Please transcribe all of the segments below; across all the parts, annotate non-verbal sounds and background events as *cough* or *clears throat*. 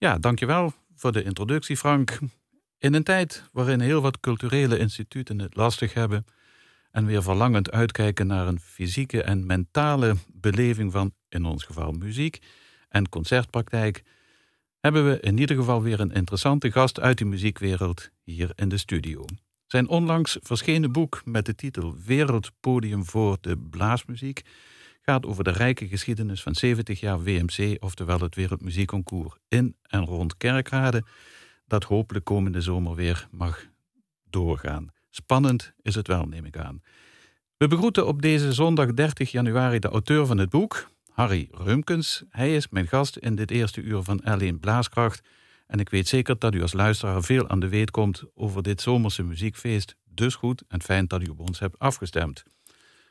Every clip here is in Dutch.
Ja, dankjewel voor de introductie, Frank. In een tijd waarin heel wat culturele instituten het lastig hebben en weer verlangend uitkijken naar een fysieke en mentale beleving van, in ons geval, muziek en concertpraktijk, hebben we in ieder geval weer een interessante gast uit de muziekwereld hier in de studio. Zijn onlangs verschenen boek met de titel Wereldpodium voor de Blaasmuziek gaat over de rijke geschiedenis van 70 jaar WMC, oftewel het Wereldmuziekconcours in en rond Kerkrade, dat hopelijk komende zomer weer mag doorgaan. Spannend is het wel, neem ik aan. We begroeten op deze zondag 30 januari de auteur van het boek, Harry Rumkens. Hij is mijn gast in dit eerste uur van Alleen Blaaskracht. En ik weet zeker dat u als luisteraar veel aan de weet komt over dit zomerse muziekfeest. Dus goed en fijn dat u op ons hebt afgestemd.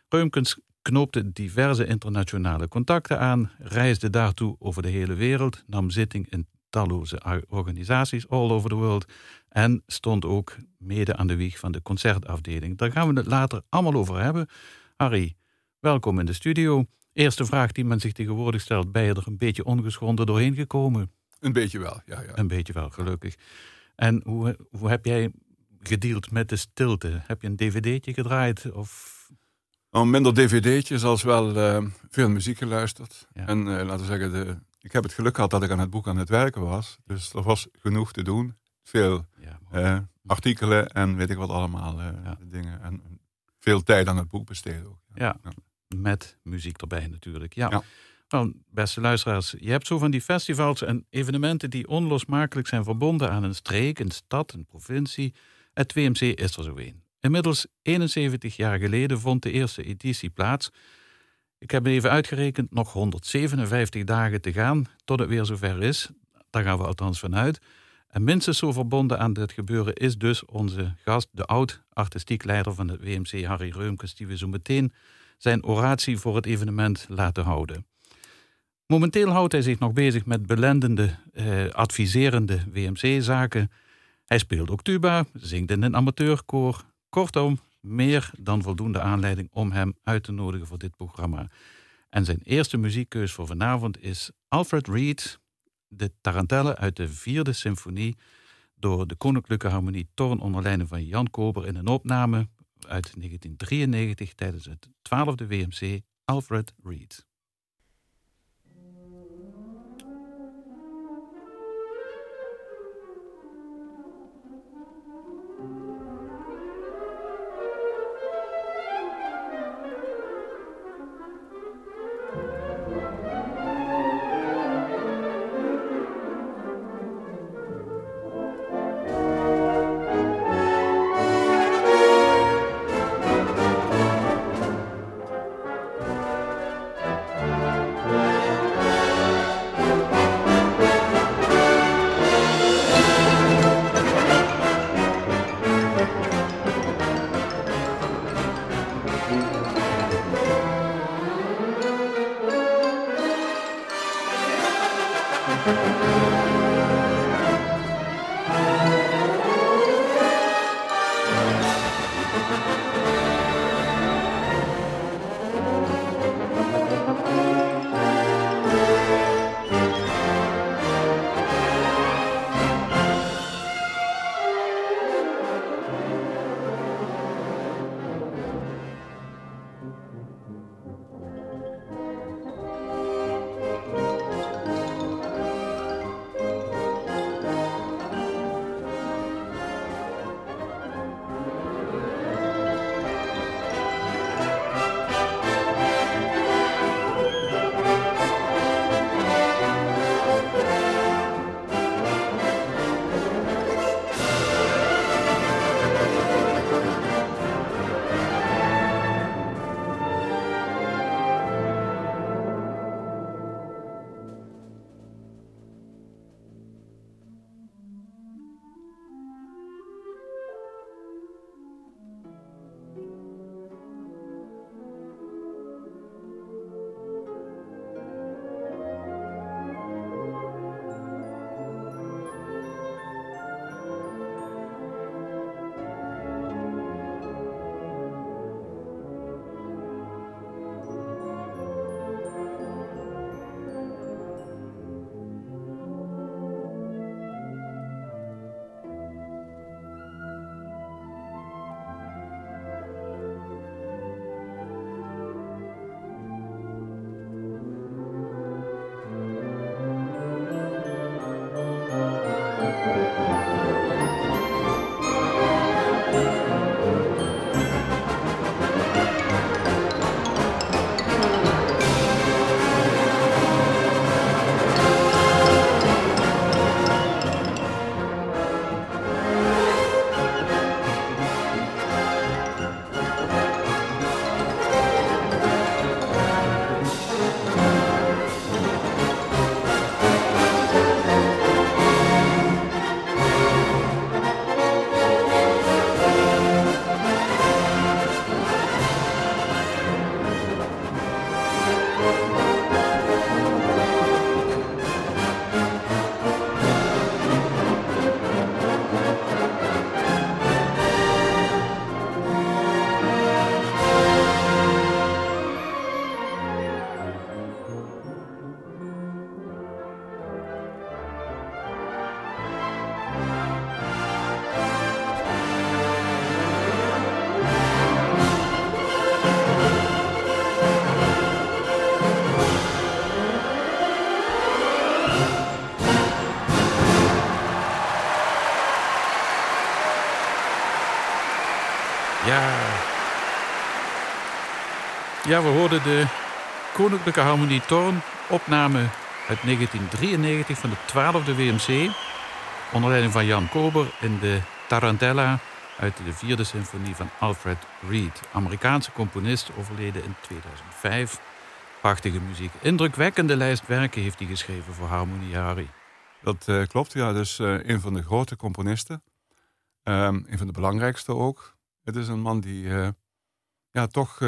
Rumkens knoopte diverse internationale contacten aan, reisde daartoe over de hele wereld, nam zitting in talloze organisaties all over the world en stond ook mede aan de wieg van de concertafdeling. Daar gaan we het later allemaal over hebben. Harry, welkom in de studio. Eerste vraag die men zich tegenwoordig stelt, ben je er een beetje ongeschonden doorheen gekomen? Een beetje wel, ja. ja. Een beetje wel, gelukkig. En hoe, hoe heb jij gedeeld met de stilte? Heb je een dvd'tje gedraaid? Of... Oh, minder dvd'tjes als wel uh, veel muziek geluisterd. En uh, laten we zeggen, de, ik heb het geluk gehad dat ik aan het boek aan het werken was. Dus er was genoeg te doen. Veel ja, uh, artikelen en weet ik wat allemaal ja. dingen. En veel tijd aan het boek besteden ook. Ja, met muziek erbij natuurlijk. Ja. Nou, beste luisteraars, je hebt zo van die festivals en evenementen die onlosmakelijk zijn verbonden aan een streek, een stad, een provincie. Het WMC is er zo een. Inmiddels 71 jaar geleden vond de eerste editie plaats. Ik heb even uitgerekend, nog 157 dagen te gaan tot het weer zover is. Daar gaan we althans vanuit. En minstens zo verbonden aan dit gebeuren is dus onze gast, de oud-artistiek leider van het WMC, Harry Reumkes, die we zo meteen zijn oratie voor het evenement laten houden. Momenteel houdt hij zich nog bezig met belendende, eh, adviserende WMC-zaken. Hij speelt ook tuba, zingt in een amateurkoor. Kortom, meer dan voldoende aanleiding om hem uit te nodigen voor dit programma. En zijn eerste muziekkeus voor vanavond is Alfred Reed, de tarantelle uit de vierde symfonie, door de Koninklijke Harmonie Torn onder leiding van Jan Kober in een opname uit 1993 tijdens het 12e WMC Alfred Reed. Ja, we hoorden de Koninklijke Harmonie Toorn, opname uit 1993 van de 12e WMC. Onder leiding van Jan Kober in de Tarantella uit de vierde symfonie van Alfred Reed. Amerikaanse componist, overleden in 2005. Prachtige muziek. Indrukwekkende lijst werken heeft hij geschreven voor Harmonie Harry. Dat uh, klopt, ja. Dus uh, een van de grote componisten. Um, een van de belangrijkste ook. Het is een man die uh, ja, toch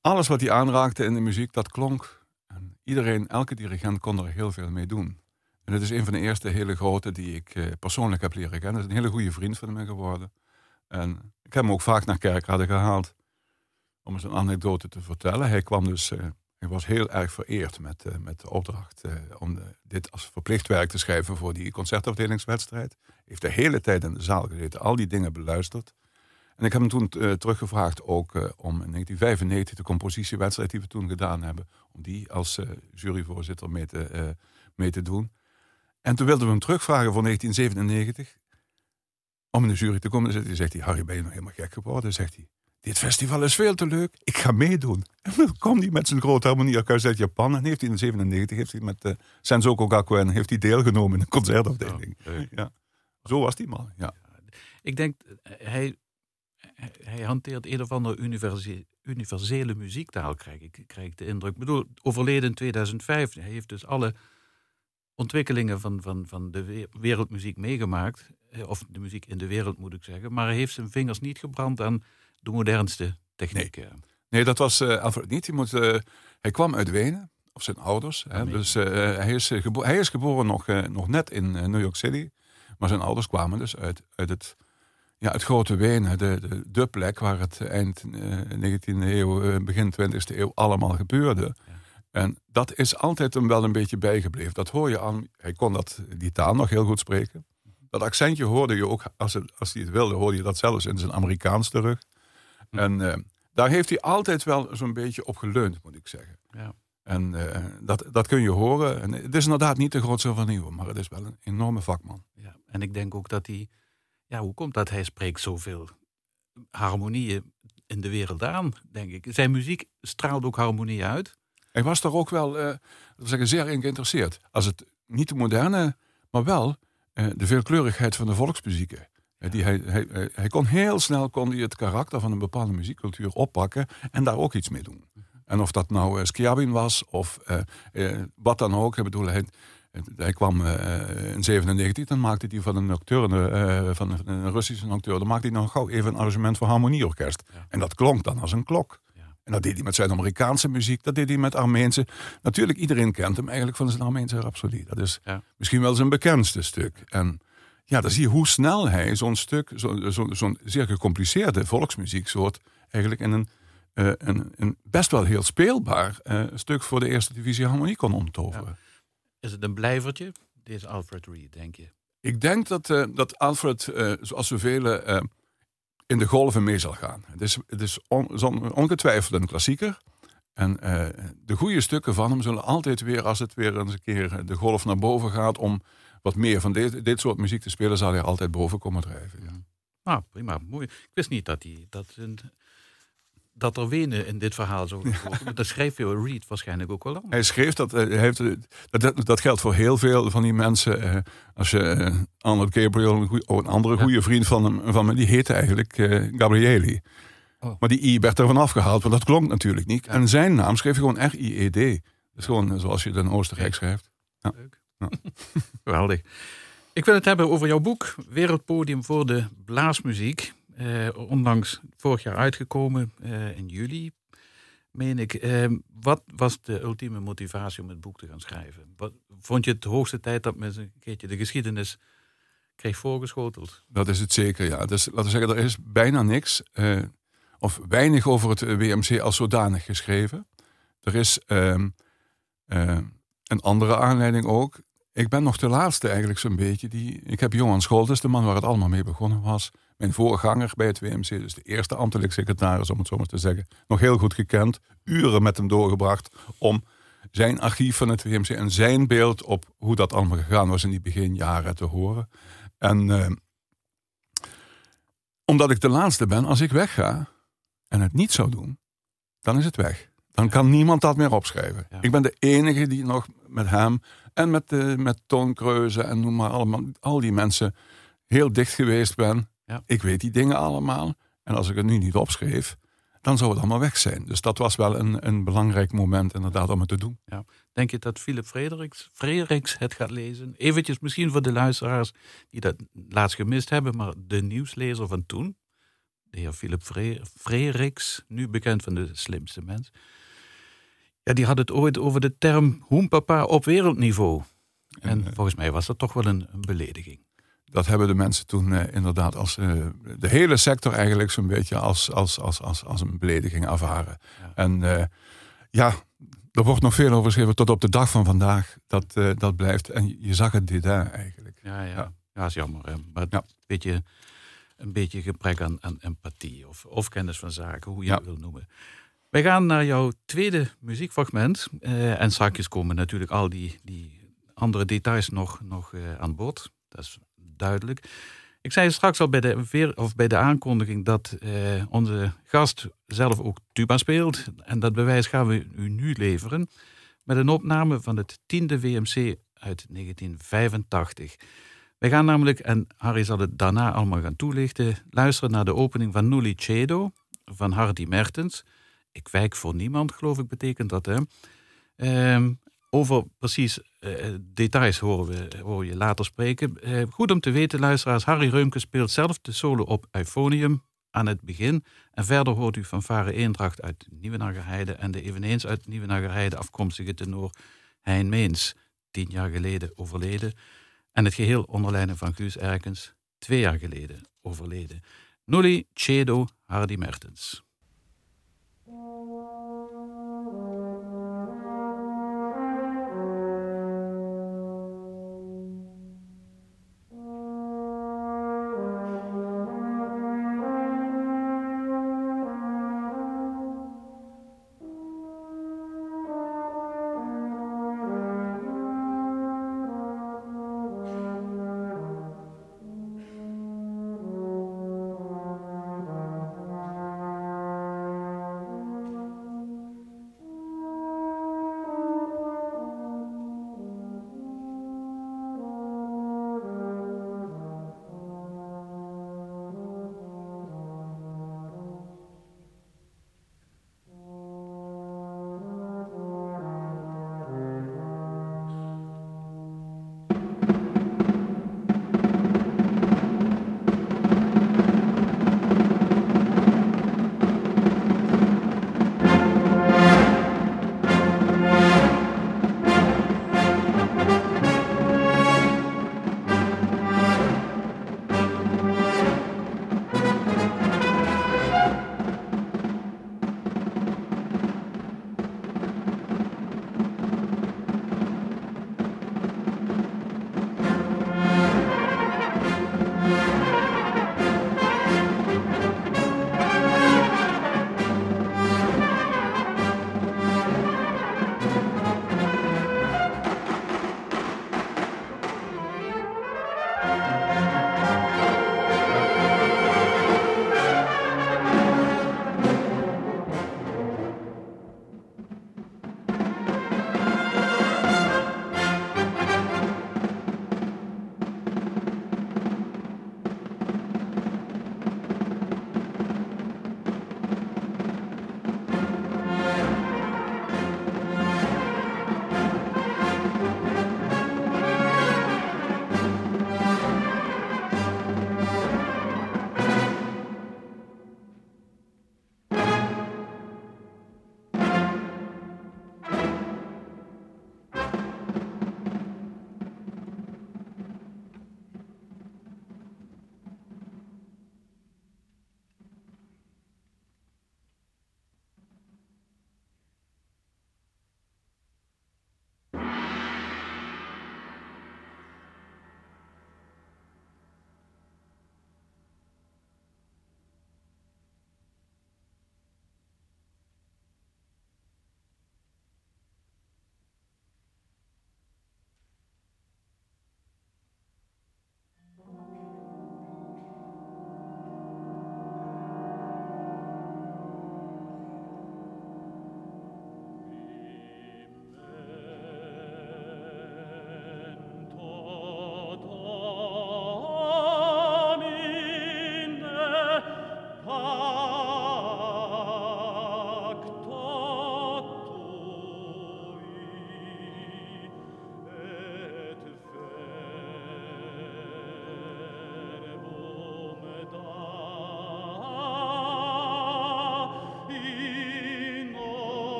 alles wat hij aanraakte in de muziek, dat klonk. En iedereen, elke dirigent kon er heel veel mee doen. En het is een van de eerste hele grote die ik persoonlijk heb leren kennen. Het is een hele goede vriend van me geworden. En ik heb hem ook vaak naar kerkraden gehaald om eens een anekdote te vertellen. Hij kwam dus, uh, hij was heel erg vereerd met, uh, met de opdracht om dit als verplicht werk te schrijven voor die concertafdelingswedstrijd. Heeft de hele tijd in de zaal gezeten, al die dingen beluisterd. En ik heb hem toen teruggevraagd ook om in 1995 de compositiewedstrijd die we toen gedaan hebben, om die als juryvoorzitter mee te, mee te doen. En toen wilden we hem terugvragen voor 1997 om in de jury te komen. Dan zegt hij, Harry, ben je nog helemaal gek geworden? Zegt hij, dit festival is veel te leuk, ik ga meedoen. En dan *laughs* kwam hij met zijn grote harmonieorkest uit Japan. En heeft hij in 1997 heeft hij met uh, Sensoko Gakuen heeft hij deelgenomen in een concertafdeling. Oh, ja. Zo was die man, ja. Ik denk, hij, hij hanteert een of andere universele, universele muziektaal, krijg ik, krijg ik de indruk. Ik bedoel, overleden in 2005. Hij heeft dus alle ontwikkelingen van, van, van de wereldmuziek meegemaakt. Eh, of de muziek in de wereld, moet ik zeggen. Maar hij heeft zijn vingers niet gebrand aan de modernste technieken. Nee, nee dat was uh, Alfred niet. Hij, moet, uh, hij kwam uit Wenen, of zijn ouders. Hè, dus uh, hij, is hij is geboren nog, nog net in New York City. Maar zijn ouders kwamen dus uit, uit het, ja, het grote Wenen. De, de, de plek waar het eind 19e eeuw, begin 20e eeuw allemaal gebeurde. Ja. En dat is altijd hem wel een beetje bijgebleven. Dat hoor je aan. Hij kon dat, die taal nog heel goed spreken. Dat accentje hoorde je ook, als, het, als hij het wilde, hoorde je dat zelfs in zijn Amerikaans terug. Hm. En uh, daar heeft hij altijd wel zo'n beetje op geleund, moet ik zeggen. Ja. En uh, dat, dat kun je horen. En het is inderdaad niet de grootste van nieuwe, maar het is wel een enorme vakman. Ja, en ik denk ook dat hij. Ja, hoe komt dat hij spreekt zoveel harmonieën in de wereld aan, denk ik. Zijn muziek straalt ook harmonie uit. Hij was daar ook wel, uh, zeggen, zeer in geïnteresseerd. Als het niet de moderne, maar wel uh, de veelkleurigheid van de volksmuzieken. Die hij, hij, hij kon heel snel kon hij het karakter van een bepaalde muziekcultuur oppakken en daar ook iets mee doen. En of dat nou uh, was of uh, uh, wat dan ook. Ik bedoel, hij, hij kwam in 97, dan maakte hij van een nocturne, van een Russische nocturne, dan maakte hij nog gauw even een arrangement voor harmonieorkest. Ja. En dat klonk dan als een klok. En dat deed hij met Zuid-Amerikaanse muziek, dat deed hij met Armeense. Natuurlijk, iedereen kent hem eigenlijk van zijn Armeense Rhapsodie. Dat is ja. misschien wel zijn bekendste stuk. En ja, dan zie je hoe snel hij zo'n stuk, zo'n zo, zo zeer gecompliceerde volksmuzieksoort, eigenlijk in een, uh, een, een, best wel heel speelbaar uh, stuk voor de eerste divisie harmonie kon omtoveren. Is het een blijvertje, deze Alfred Reed, denk je? Ik denk dat, uh, dat Alfred, zoals zoveel, in de golven mee zal gaan. Het is, het is on, ongetwijfeld een klassieker. En de goede stukken van hem zullen altijd weer, als het weer eens een keer de golf naar boven gaat, om wat meer van dit, dit soort muziek te spelen, zal hij altijd boven komen drijven. Ja. Ah, prima. Mooi. Ik wist niet dat, die, dat, dat er Wenen in dit verhaal zo ja. *laughs* Dat schreef Reed waarschijnlijk ook wel. Hij schreef dat, hij heeft, dat, dat geldt voor heel veel van die mensen. Eh, als je uh, Arnold Gabriel, een, goeie, oh, een andere ja. goede vriend van hem, van me, die heette eigenlijk uh, Gabrieli. Oh. Maar die I werd ervan afgehaald, want dat klonk natuurlijk niet. En zijn naam schreef hij gewoon R-I-E-D. Dat is gewoon zoals je het in Oostenrijk schrijft. Ja. Leuk. Ja. *laughs* Geweldig. Ik wil het hebben over jouw boek, Wereldpodium voor de Blaasmuziek. Eh, onlangs vorig jaar uitgekomen eh, in juli, meen ik. Eh, wat was de ultieme motivatie om het boek te gaan schrijven? Wat, vond je het de hoogste tijd dat men een keertje de geschiedenis kreeg voorgeschoteld? Dat is het zeker, ja. Dus, laten we zeggen, er is bijna niks eh, of weinig over het WMC als zodanig geschreven. Er is ehm, eh, een andere aanleiding ook. Ik ben nog de laatste eigenlijk zo'n beetje. Die, ik heb Johan Scholtes, de man waar het allemaal mee begonnen was. Mijn voorganger bij het WMC, dus de eerste ambtelijk secretaris, om het zo maar te zeggen. Nog heel goed gekend. Uren met hem doorgebracht om zijn archief van het WMC en zijn beeld op hoe dat allemaal gegaan was in die beginjaren te horen. En uh, Omdat ik de laatste ben, als ik wegga en het niet zou doen, dan is het weg. Dan kan niemand dat meer opschrijven. Ik ben de enige die nog met hem en met, uh, met Toon Kreuze en noem maar allemaal, al die mensen heel dicht geweest ben. Ja. Ik weet die dingen allemaal. En als ik het nu niet opschreef, dan zou het allemaal weg zijn. Dus dat was wel een, een belangrijk moment inderdaad om het te doen. Ja. Denk je dat Philip Frederiks, Frederiks het gaat lezen? Eventjes misschien voor de luisteraars die dat laatst gemist hebben, maar de nieuwslezer van toen, de heer Philip Frederiks, nu bekend van de slimste mens, ja, die had het ooit over de term hoempapa op wereldniveau. En, eh, volgens mij was dat toch wel een, een belediging dat hebben de mensen toen uh, inderdaad als uh, de hele sector eigenlijk zo'n beetje als, als, als, als, als een belediging ervaren. Ja. En uh, ja, er wordt nog veel over geschreven tot op de dag van vandaag. Dat, dat blijft. En je zag het dit daar eigenlijk. Ja, ja. ja. ja is jammer. Hè? Maar ja. een, beetje, een beetje gebrek aan, aan empathie of, of kennis van zaken, hoe je het wil noemen. Wij gaan naar jouw tweede muziekfragment. en straks komen natuurlijk al die, die andere details nog, nog aan bod. Dat is duidelijk. Ik zei straks al bij de, of bij de aankondiging dat eh, onze gast zelf ook tuba speelt. En dat bewijs gaan we u nu leveren met een opname van het tiende WMC uit 1985. Wij gaan namelijk, en Harry zal het daarna allemaal gaan toelichten, luisteren naar de opening van Nulli Cedo van Hardy Mertens. Ik wijk voor niemand, geloof ik, betekent dat. Hè? Ehm, over precies details horen we, je later spreken. Uh, goed om te weten, luisteraars. Harry Reumke speelt zelf de solo op Euphonium aan het begin. En verder hoort u van Vare Eendracht uit Nieuwe Nagerheide en de eveneens uit Nieuwe Nagerheide afkomstige tenor Hein Meens, tien jaar geleden overleden. En het geheel onder van Guus Erkens, twee jaar geleden overleden. Nulli Cedo Hardy Mertens.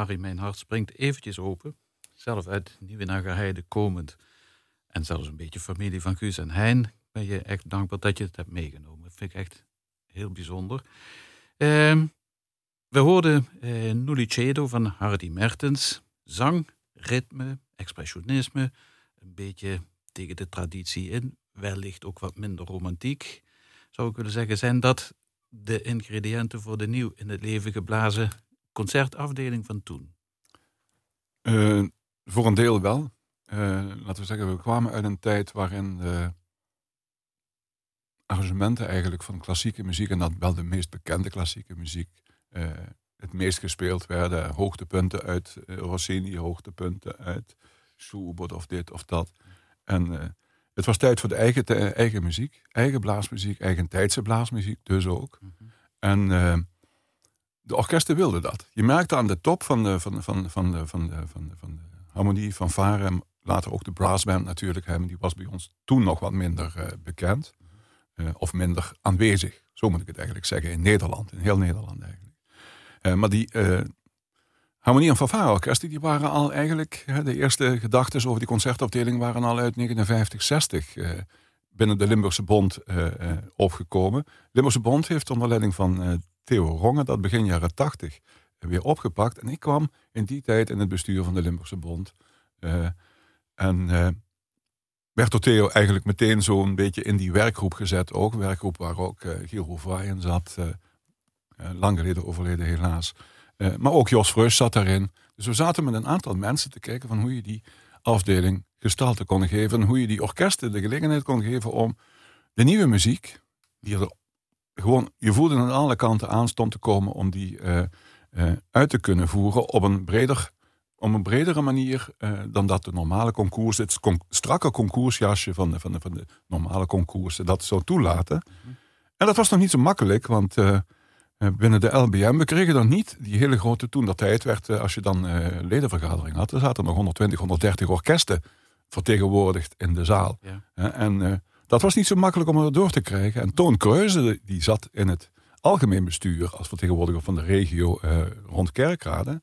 Harry, mijn hart springt eventjes open. Zelf uit Nieuwe Nagerheide komend. En zelfs een beetje familie van Guus en Hein. Ben je echt dankbaar dat je het hebt meegenomen. Dat vind ik echt heel bijzonder. Ehm, we hoorden uh, Nulicedo van Hardy Mertens. Zang, ritme, expressionisme. Een beetje tegen de traditie in. Wellicht ook wat minder romantiek. Zou ik willen zeggen, zijn dat de ingrediënten voor de nieuw in het leven geblazen concertafdeling van toen? Uh, voor een deel wel. Uh, laten we zeggen, we kwamen uit een tijd waarin de arrangementen eigenlijk van klassieke muziek, en dat wel de meest bekende klassieke muziek, uh, het meest gespeeld werden. Hoogtepunten uit Rossini, hoogtepunten uit Schubert of dit of dat. En het was tijd voor de eigen, eigen muziek, eigen blaasmuziek, eigen tijdse blaasmuziek dus ook. Mhm. En de orkesten wilden dat. Je merkte aan de top van de, van, van, van, de, van, de, van, de, van de harmonie, van Varen, later ook de brassband natuurlijk hebben. Die was bij ons toen nog wat minder uh, bekend. Uh, of minder aanwezig, zo moet ik het eigenlijk zeggen, in Nederland. In heel Nederland eigenlijk. Uh, maar die harmonie- en fanfare-orkesten, die waren al eigenlijk... de eerste gedachten over die concertafdeling waren al uit 1950, 60 binnen de Limburgse Bond opgekomen. De Limburgse Bond heeft onder leiding van Theo Rongen dat begin jaren 80 weer opgepakt. En ik kwam in die tijd in het bestuur van de Limburgse Bond. Uh, en uh, werd door Theo eigenlijk meteen zo'n beetje in die werkgroep gezet. Ook werkgroep waar ook uh, Giel Rouvaar in zat. lang geleden overleden helaas. maar ook Jos Freus zat daarin. Dus we zaten met een aantal mensen te kijken van hoe je die afdeling gestalte kon geven. En hoe je die orkesten de gelegenheid kon geven om de nieuwe muziek, die er gewoon, je voelde aan alle kanten aan stond te komen om die uh, uh, uit te kunnen voeren op een breder op een bredere manier uh, dan dat de normale concours, het con strakke concoursjasje van de, van, de, van de normale concoursen, dat zou toelaten. Mhm. En dat was nog niet zo makkelijk, want binnen de LBM, we kregen dan niet die hele grote, toen dat tijd werd, als je dan ledenvergadering had, er zaten nog 120, 130 orkesten vertegenwoordigd in de zaal. Ja. en dat was niet zo makkelijk om er door te krijgen. En Toon Kreuze, die zat in het algemeen bestuur als vertegenwoordiger van de regio uh, rond Kerkrade.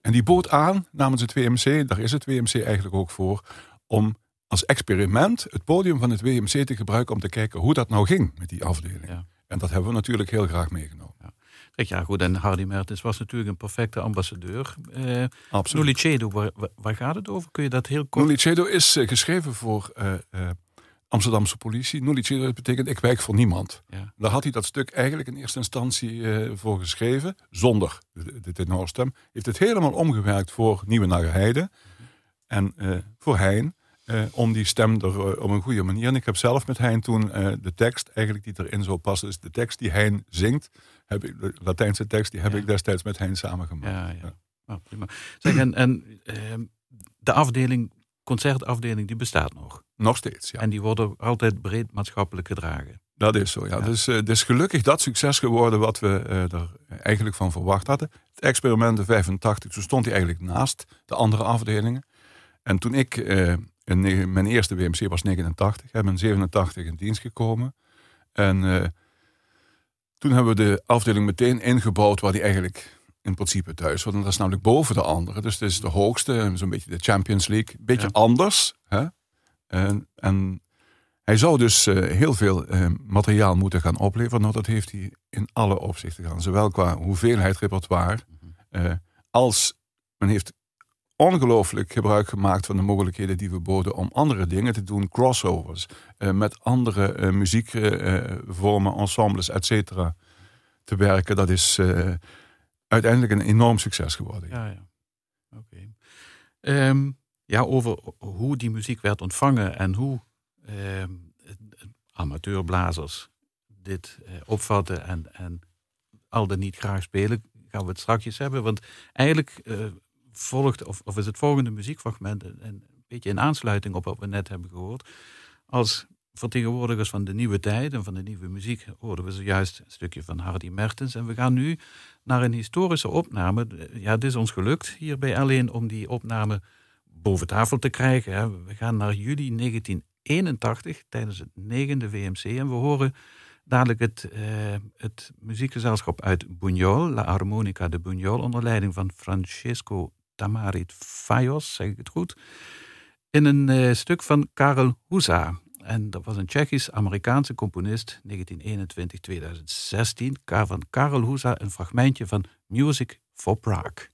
En die bood aan namens het WMC, daar is het WMC eigenlijk ook voor, om als experiment het podium van het WMC te gebruiken om te kijken hoe dat nou ging met die afdeling. Ja. En dat hebben we natuurlijk heel graag meegenomen. Ja. Ja, goed, en Hardy Mertens was natuurlijk een perfecte ambassadeur. Uh, Absoluut. Nulicedo, waar, waar, gaat het over? Kun je dat heel kort... Nulicedo is uh, geschreven voor uh, Amsterdamse politie. Nulicere betekent ik wijk voor niemand. Ja. Daar had hij dat stuk eigenlijk in eerste instantie uh, voor geschreven, zonder de, de tenorstem. Heeft het helemaal omgewerkt voor Nieuwe Nagerheide en uh, voor Hein. Uh, om die stem er op een goede manier. En ik heb zelf met Hein toen de tekst, eigenlijk die erin zou passen, is de tekst die Hein zingt. Heb ik, de Latijnse tekst, die heb ik destijds met Hein samengemaakt. Ja, ja. Oh, prima. Zeg, en, en ehm, de afdeling, concertafdeling, die bestaat nog? Nog steeds, ja. En die worden altijd breed maatschappelijk gedragen. Dat is zo, ja. Dus uh, het is gelukkig dat succes geworden wat we uh, er eigenlijk van verwacht hadden. Het experiment in 85, toen stond hij eigenlijk naast de andere afdelingen. En toen ik, uh, in mijn eerste WMC was 89, heb in 87 in dienst gekomen. En toen hebben we de afdeling meteen ingebouwd waar die eigenlijk in principe thuis. En dat is namelijk boven de andere. Dus het is de hoogste, zo'n beetje de Champions League. Beetje anders, hè? En, en hij zou dus uh, heel veel uh, materiaal moeten gaan opleveren. Nou, dat heeft hij in alle opzichten gedaan. Zowel qua hoeveelheid repertoire. Uh, als men heeft ongelooflijk gebruik gemaakt van de mogelijkheden die we boden om andere dingen te doen. Crossovers. met andere muziekvormen, ensembles, et cetera. Te werken. Dat is uiteindelijk een enorm succes geworden. Ja, ja. Oké. Ehm, ja, over hoe die muziek werd ontvangen en hoe eh, amateurblazers dit eh, opvatten en, en al dan niet graag spelen, gaan we het straks hebben. Want eigenlijk eh, volgt, of, of is het volgende muziekfragment een beetje in aansluiting op wat we net hebben gehoord. Als vertegenwoordigers van de nieuwe tijd en van de nieuwe muziek hoorden we zojuist een stukje van Hardy Mertens. En we gaan nu naar een historische opname. Ja, het is ons gelukt hier bij Alleen om die opname boven tafel te krijgen. We gaan naar juli 1981 tijdens het negende WMC en we horen Dadelijk het, uh, het muziekgezelschap uit Buñol, La Harmonica de Buñol, onder leiding van Francesco Tamarit Fayos, zeg ik het goed. In een uh, stuk van Karel Husa. En dat was een Tsjechisch-Amerikaanse componist, 1921-2016. Van Karel Husa, een fragmentje van Music for Prague.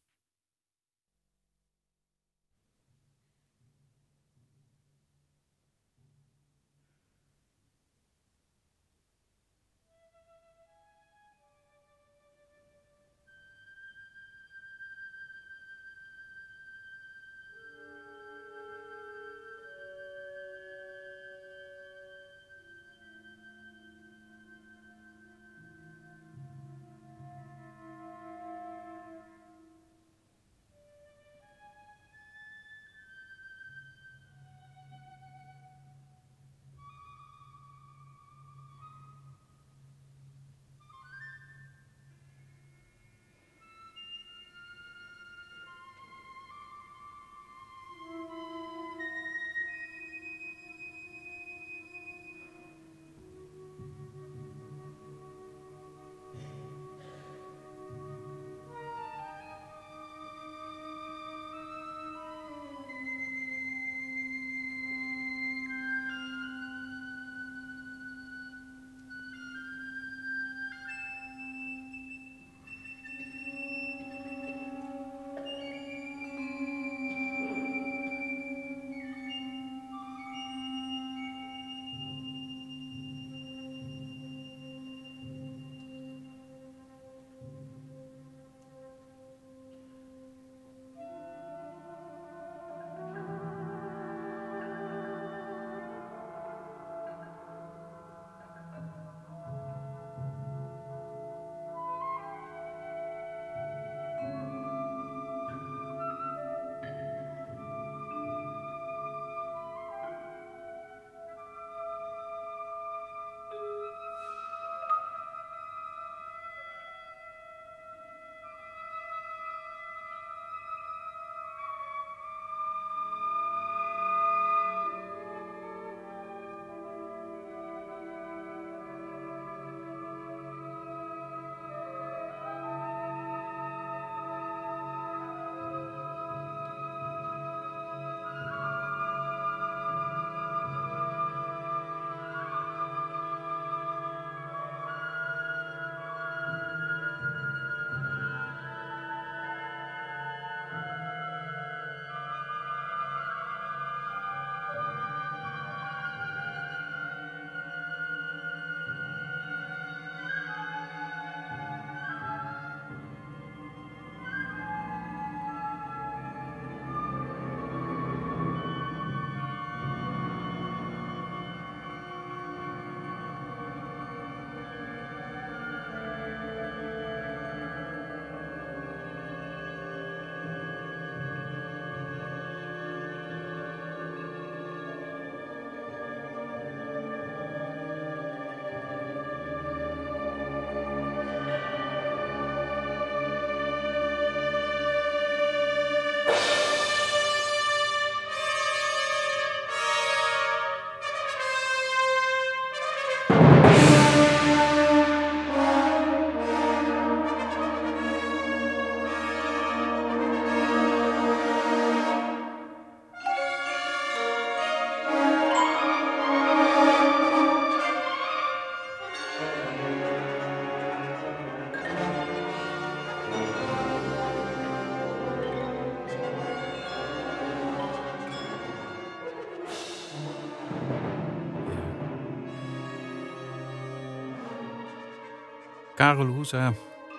Karel Hoesa,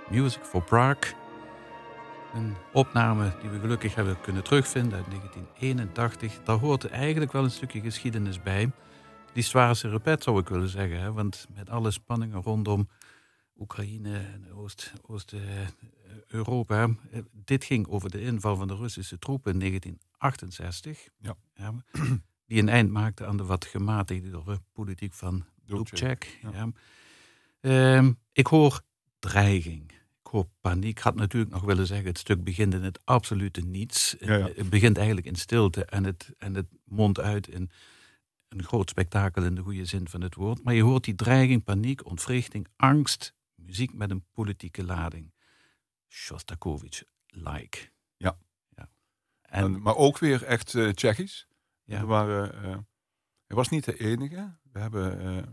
Music for Prague. Een opname die we gelukkig hebben kunnen terugvinden uit 1981. Daar hoort eigenlijk wel een stukje geschiedenis bij. Die zware repet zou ik willen zeggen. Hè? Want met alle spanningen rondom Oekraïne en Oost-Europa. Oost, uh, dit ging over de inval van de Russische troepen in 1968. Ja. ja die een eind maakte aan de wat gematigde politiek van Dubček. Ja. Ehm, ik hoor dreiging. Ik hoor paniek. Ik had natuurlijk nog willen zeggen, het stuk begint in het absolute niets. Het begint eigenlijk in stilte en het, en het mondt uit in een groot spektakel in de goede zin van het woord. Maar je hoort die dreiging, paniek, ontwrichting, angst. Muziek met een politieke lading. Shostakovich-like. Ja. ja. En, maar ook weer echt uh, Tsjechisch. Ja. waren, uh, hij was niet de enige. We hebben uh,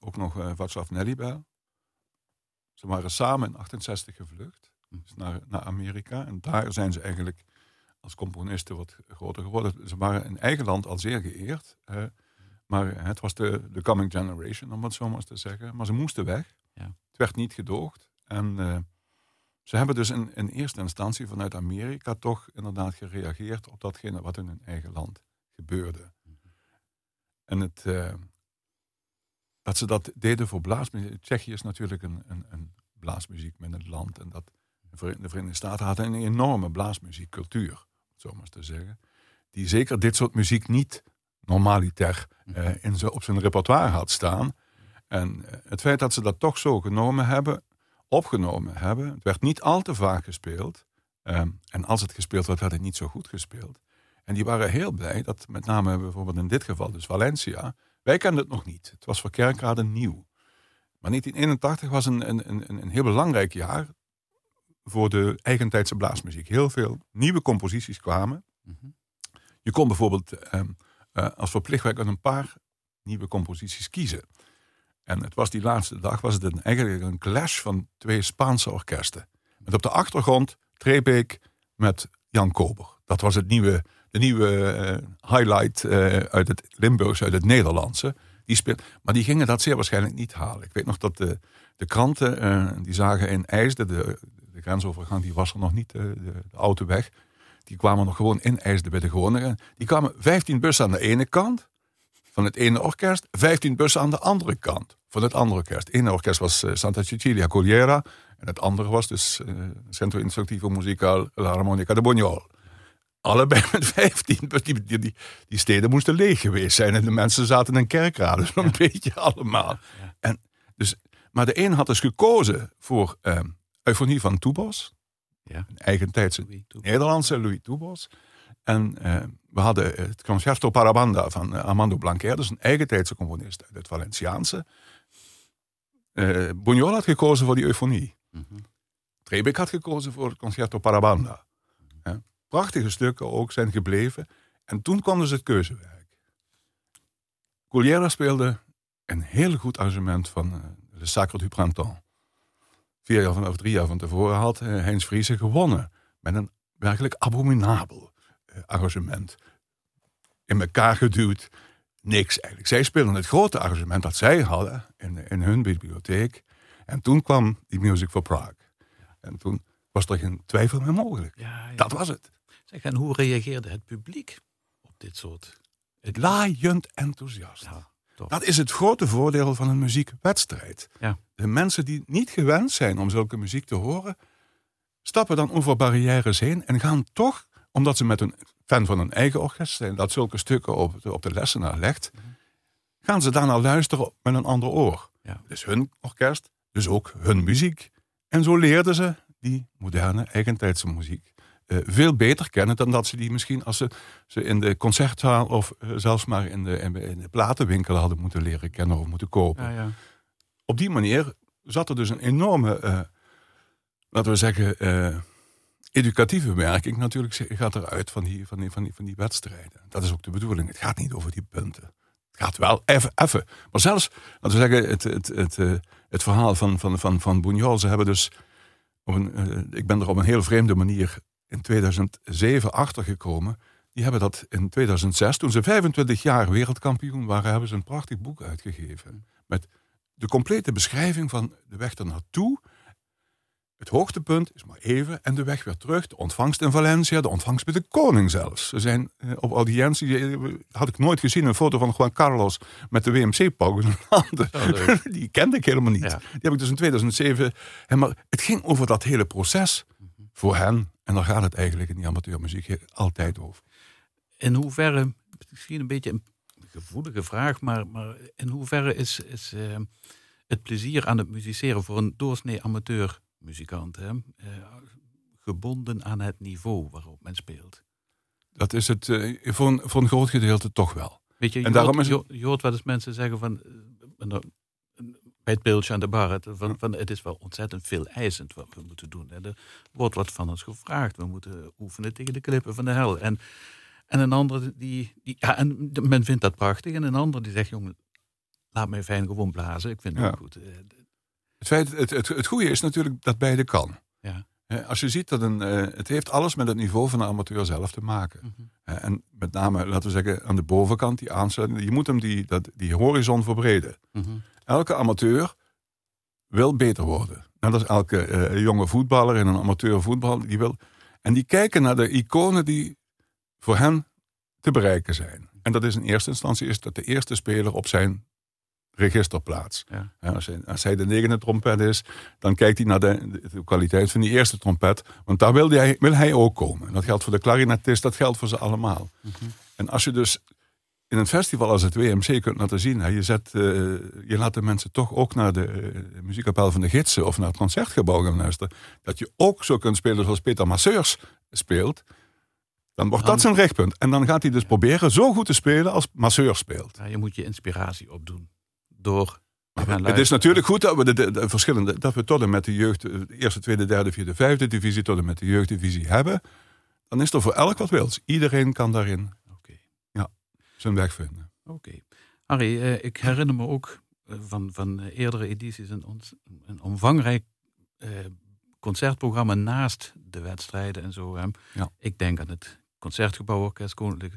ook nog uh, Václav Nelibel. Ze waren samen in 68 gevlucht dus naar, naar Amerika. En daar zijn ze eigenlijk als componisten wat groter geworden. Ze waren in eigen land al zeer geëerd. maar het was de, de coming generation, om het zo maar eens te zeggen. Maar ze moesten weg. Ja. Het werd niet gedoogd. En ze hebben dus in, in eerste instantie vanuit Amerika toch inderdaad gereageerd op datgene wat in hun eigen land gebeurde. En het, uh, dat ze dat deden voor blaasmuziek. Tsjechië is natuurlijk een, een, een blaasmuziek met het land. En dat de Verenigde Staten hadden een enorme blaasmuziekcultuur, zo maar te zeggen. Die zeker dit soort muziek niet normaliter uh, in zo, op zijn repertoire had staan. En uh, het feit dat ze dat toch zo genomen hebben, opgenomen hebben. Het werd niet al te vaak gespeeld. Um, en als het gespeeld werd, werd het niet zo goed gespeeld. En die waren heel blij dat met name bijvoorbeeld in dit geval, dus Valencia, wij kenden het nog niet. Het was voor kerkraden nieuw. Maar 1981 was een, een, een, een heel belangrijk jaar voor de eigentijdse blaasmuziek. Heel veel nieuwe composities kwamen. Mhm. Je kon bijvoorbeeld um, uh, als verplichtwerk een paar nieuwe composities kiezen. En het was die laatste dag was het een, eigenlijk een clash van twee Spaanse orkesten. Met op de achtergrond Trebeek met Jan Kober. Dat was het nieuwe, de nieuwe uh, highlight uh, uit het Limburgs, uit het Nederlandse. Die speelt, maar die gingen dat zeer waarschijnlijk niet halen. Ik weet nog dat de, de kranten, uh, die zagen in IJsde, de, de grensovergang, die was er nog niet, de, de, autoweg. Die kwamen nog gewoon in IJsde bij de Groneren. Die kwamen 15 bussen aan de ene kant van het ene orkest, 15 bussen aan de andere kant van het andere orkest. Het ene orkest was Santa Cecilia Colliera en het andere was dus Centro Instructivo Musical La Harmonica de Bognol. Allebei met 15 die, die, die, die, steden moesten leeg geweest zijn en de mensen zaten in kerkraden, zo'n beetje allemaal. En dus, maar de een had dus gekozen voor uh, Eufonie van Toebos, ja. een eigentijdse Nederlandse Louis Toebos. En uh, we hadden het Concerto Parabanda van uh, Armando Blanquer, dus een eigentijdse componist uit het Valenciaanse. Uh, Buñuel had gekozen voor die eufonie. Mm -hmm. had gekozen voor het Concerto Parabanda. Prachtige stukken ook zijn gebleven. En toen kwam dus het keuzewerk. Couliera speelde een heel goed arrangement van uh, Le Sacre du Printemps. Vier jaar van, of drie jaar van tevoren had Heinz Friese gewonnen. Met een werkelijk abominabel arrangement. In elkaar geduwd. Niks eigenlijk. Zij speelden het grote arrangement dat zij hadden in, in hun bibliotheek. En toen kwam die Music for Prague. En toen was er geen twijfel meer mogelijk. Ja, ja. Dat was het. Zeg, en hoe reageerde het publiek op dit soort... Het laaiend enthousiast. Ja, dat is het grote voordeel van een muziekwedstrijd. Ja. De mensen die niet gewend zijn om zulke muziek te horen, stappen dan over barrières heen en gaan toch omdat ze met een fan van een eigen orkest zijn, dat zulke stukken op de, op de lessenaar legt, gaan ze daarna luisteren met een ander oor. Dus hun orkest, dus ook hun muziek. En zo leerden ze die moderne eigentijdse muziek uh, veel beter kennen dan dat ze die misschien als ze, ze in de concertzaal of uh, zelfs maar in de, in de platenwinkel hadden moeten leren kennen of moeten kopen. Ja, ja. Op die manier zat er dus een enorme, uh, laten we zeggen, educatieve werking natuurlijk gaat eruit van die, van, die, van, die, van die wedstrijden. Dat is ook de bedoeling. Het gaat niet over die punten. Het gaat wel even, even. Maar zelfs, laten we zeggen, het, het, het, het, het verhaal van, van, van, van. Ze hebben dus, uh, ik ben er op een heel vreemde manier in 2007 achtergekomen. Die hebben dat in 2006, toen ze 25 jaar wereldkampioen waren, hebben ze een prachtig boek uitgegeven. Met de complete beschrijving van de weg ernaartoe het hoogtepunt is maar even en de weg weer terug. De ontvangst in Valencia, de ontvangst bij de koning zelfs. Ze zijn eh, op audiëntie, eh, had ik nooit gezien, een foto van Juan Carlos met de WMC-pauw *laughs* die kende ik helemaal niet. Die heb ik dus in 2007. Maar het ging over dat hele proces voor hen. En daar gaat het eigenlijk in die amateurmuziek altijd over. In hoeverre, misschien een beetje een gevoelige vraag, maar, maar in hoeverre is, is uh, het plezier aan het musiceren voor een doorsnee amateur muzikant, hè? Eh, gebonden aan het niveau waarop men speelt. Dat is het uh, voor, een, voor een groot gedeelte toch wel. Weet je, je, en daarom hoort, is het... je, hoort wel eens mensen zeggen van, bij het beeldje aan de bar, het, van, van, het is wel ontzettend veel eisend wat we moeten doen. Er wordt wat van ons gevraagd. We moeten oefenen tegen de klippen van de hel. En, en een ander die, die ja, en men vindt dat prachtig. En een ander die zegt, jongen, laat mij fijn gewoon blazen. Ik vind het ja. goed. Eh, het, feit, het, het, het goede is natuurlijk dat beide kan. Ja. Als je ziet dat een, eh, het heeft alles met het niveau van de amateur zelf te maken. Mm En met name, laten we zeggen, aan de bovenkant, die aansluiting. Je moet hem die, dat, die horizon verbreden. Mm Elke amateur wil beter worden. Net als elke uh, jonge voetballer in een amateur voetbal. Die wil, en die kijken naar de iconen die voor hen te bereiken zijn. En dat is in eerste instantie is dat de eerste speler op zijn registerplaats. Ja. Als, hij, als, hij, de negende trompet is, dan kijkt hij naar de, de, kwaliteit van die eerste trompet. Want daar wil hij, wil hij ook komen. Dat geldt voor de klarinetist, dat geldt voor ze allemaal. Mhm. En als je dus in een festival als het WMC kunt laten zien, je, zet, uh, je laat de mensen toch ook naar de uh, muziekkapel van de gidsen of naar het concertgebouw gaan luisteren. Dat je ook zo kunt spelen zoals Peter Masseurs speelt. Dan wordt dat zijn rechtpunt. En dan gaat hij dus proberen zo goed te spelen als Masseur speelt. Ja, je moet je inspiratie opdoen door het is natuurlijk goed dat we de, de, verschillende, dat we tot en met de jeugd, de eerste, tweede, derde, vierde, vijfde divisie, tot en met de jeugddivisie hebben. Dan is er voor elk wat wils. Iedereen kan daarin okay. ja, zijn weg vinden. Oké. Harry, eh, ik herinner me ook eh, van, van eerdere edities een, een omvangrijk eh, concertprogramma naast de wedstrijden en zo. Ja. Ik denk aan het Concertgebouworkest Koninklijk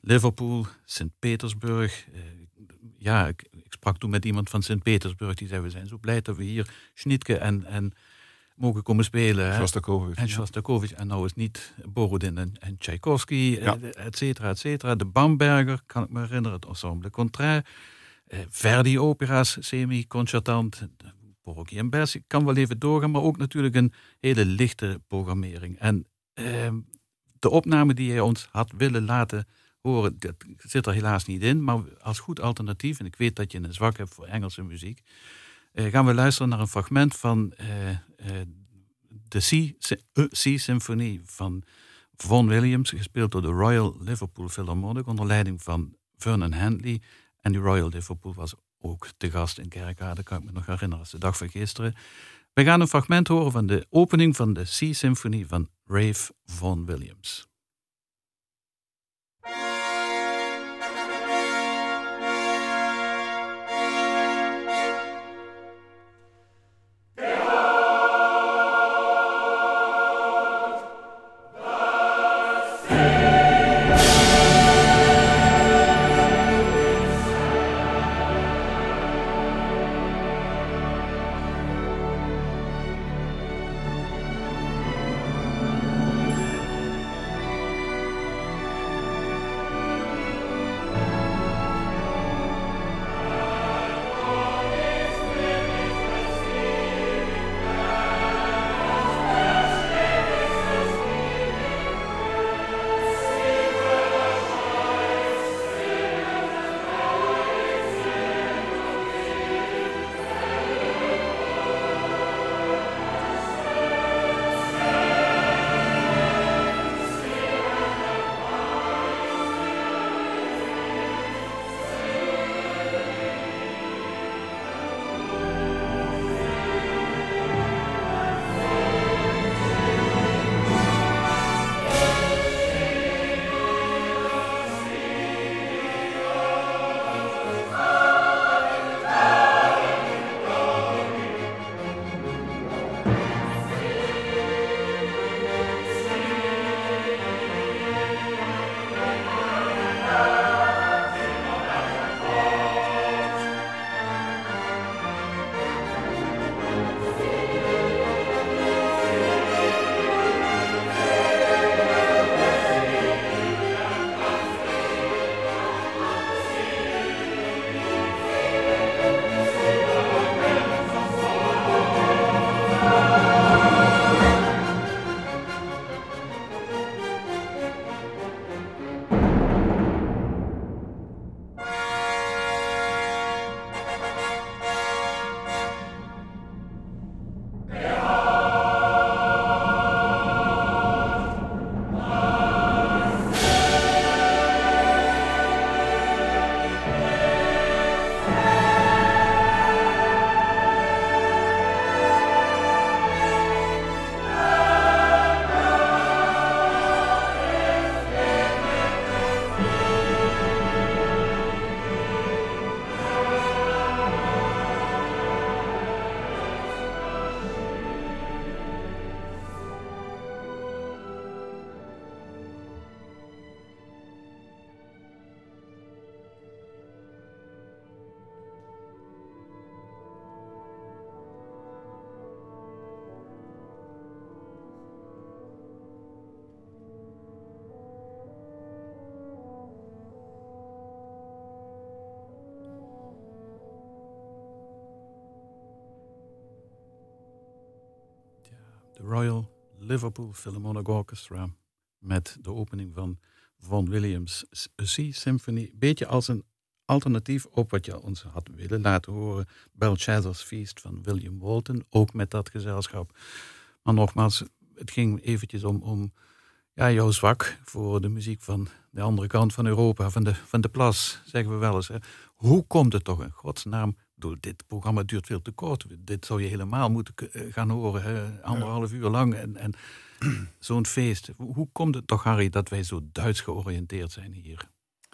Liverpool, Sint-Petersburg. Eh, ja, ik, ik, sprak toen met iemand van Sint-Petersburg. Die zei, we zijn zo blij dat we hier Schnitke en, en mogen komen spelen. Shostakovich. En Shostakovich. En nou is niet Borodin en, en Tchaikovsky, ja. Eh, et cetera, et cetera. De Bamberger, kan ik me herinneren. Het Ensemble Contraire. Eh, Verdi-opera's, semi-concertant. Borghi en Bers. Ik kan wel even doorgaan, maar ook natuurlijk een hele lichte programmering. En eh, de opname die hij ons had willen laten dat zit er helaas niet in, maar als goed alternatief, en ik weet dat je een zwak hebt voor Engelse muziek, uh, gaan we luisteren naar een fragment van uh, uh, de Sea-symfonie van Vaughan Williams, gespeeld door de Royal Liverpool Philharmonic onder leiding van Vernon Handley. En die Royal Liverpool was ook te gast in Kerkrade, kan ik me nog herinneren, als de dag van gisteren. We gaan een fragment horen van de opening van de Sea-symfonie van Rave Vaughan Williams. Royal Liverpool Philharmonic Orchestra met de opening van Von Williams' Sea Symphony. Beetje als een alternatief op wat je ons had willen laten horen. Belshazzar's Feast van William Walton, ook met dat gezelschap. Maar nogmaals, het ging eventjes om, om ja, jouw zwak voor de muziek van de andere kant van Europa, van de, van de plas, zeggen we wel eens. Hè. Hoe komt het toch in godsnaam? Dit programma duurt veel te kort. Dit zou je helemaal moeten eh, gaan horen, hè? anderhalf uur lang. En, en *clears throat* zo'n feest. Hoe komt het toch, Harry, dat wij zo Duits georiënteerd zijn hier?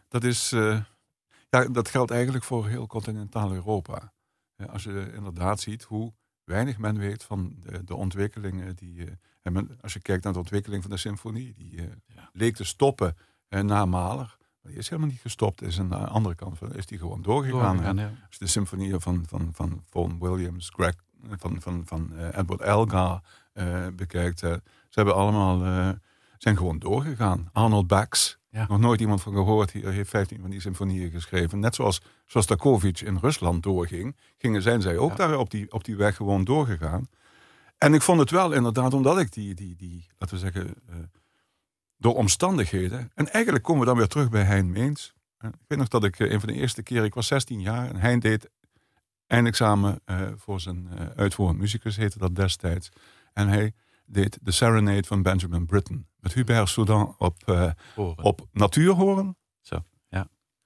Dat is, uh, ja, dat geldt eigenlijk voor heel continentaal Europa. Als je inderdaad ziet hoe weinig men weet van de, de ontwikkelingen die. En men, als je kijkt naar de ontwikkeling van de symfonie, die uh, leek te stoppen uh, na Mahler. Die is helemaal niet gestopt. Is aan de andere kant van, is die gewoon doorgegaan. doorgegaan ja. Als de symfonieën van, van, van Vaughan Williams, Greg, van, van, van uh, Edward Elgar bekijkt. ze hebben allemaal, zijn gewoon doorgegaan. Arnold Bax, ja. nog nooit iemand van gehoord. Hij heeft 15 van die symfonieën geschreven. Net zoals Shostakovich in Rusland doorging, gingen, zijn zij ook daar op die, op die weg gewoon doorgegaan. En ik vond het wel inderdaad, omdat ik die, die, die laten we zeggen, uh, door omstandigheden. En eigenlijk komen we dan weer terug bij Hein Meens. Uh, ik weet nog dat ik uh, een van de eerste keren, ik was 16 jaar, en Hein deed eindexamen voor zijn uitvoerend muzikus, heette dat destijds. En hij deed de Serenade van Benjamin Britten. Met Hubert Soudan op, op natuurhoorn